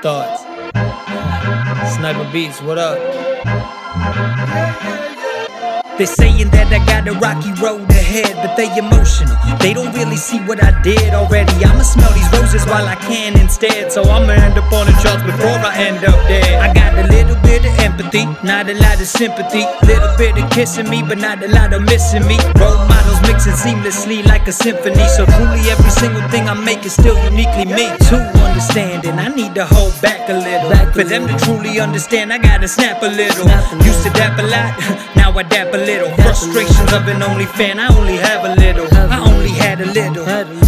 Thoughts. Sniper Beats, what up? They're saying that I got a rocky road ahead, but they emotional. They don't really see what I did already. I'ma smell these roses while I can instead. So I'ma end up on the charts before I end up dead. I got bit of not a lot of sympathy. Little bit of kissing me, but not a lot of missing me. Role models mixing seamlessly like a symphony. So truly every single thing I make is still uniquely me. To understanding, I need to hold back a little. Back For them to truly understand, I gotta snap a little. Snap a little. Used to dap a lot, now I dap a little. Frustrations of an only fan, I only have a little. I only had a little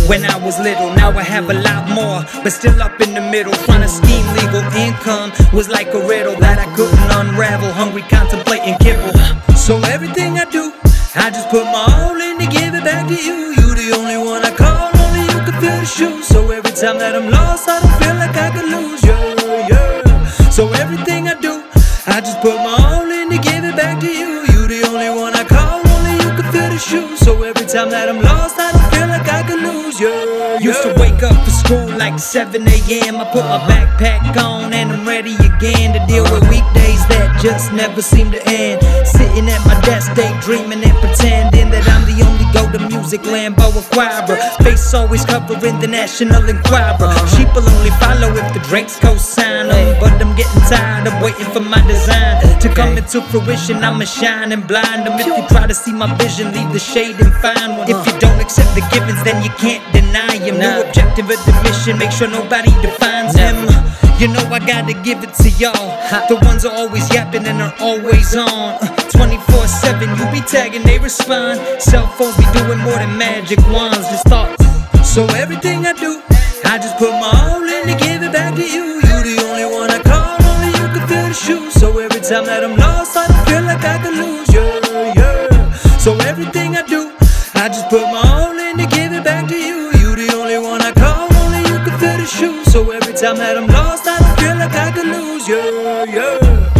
when I was little. Now I have a lot more, but still up in the middle. Trying to scheme legal income was like a riddle that I couldn't unravel. Hungry, contemplating kibble. So everything I do, I just put my all in to give it back to you. You the only one I call, only you can feel the shoes. So every time that I'm lost, So time that I'm lost, I don't feel like I could lose. you. Used to wake up like 7 a.m. I put my backpack on and I'm ready again to deal with weekdays that just never seem to end. Sitting at my desk, daydreaming and pretending that I'm the only go to music Lambo acquirer. Face always covering the National Enquirer. Uh-huh. Sheep will only follow if the Drakes co-sign them. But I'm getting tired of waiting for my design to come into fruition. I'ma shine and blind them. If you try to see my vision, leave the shade and find one. Uh-huh. If you don't accept the givens, then you can't deny him. No objective of the mission, make sure nobody defines him. You know I gotta give it to y'all. The ones are always yapping and are always on. 24 7, you be tagging, they respond. Cell phones be doing more than magic wands, just thoughts. So everything I do, I just put my all in to give it back to you. You the only one I call, only you can feel the shoes. So every time that I'm lost, I don't feel like I can lose. Time that I'm lost, I feel like I could lose. you, yeah.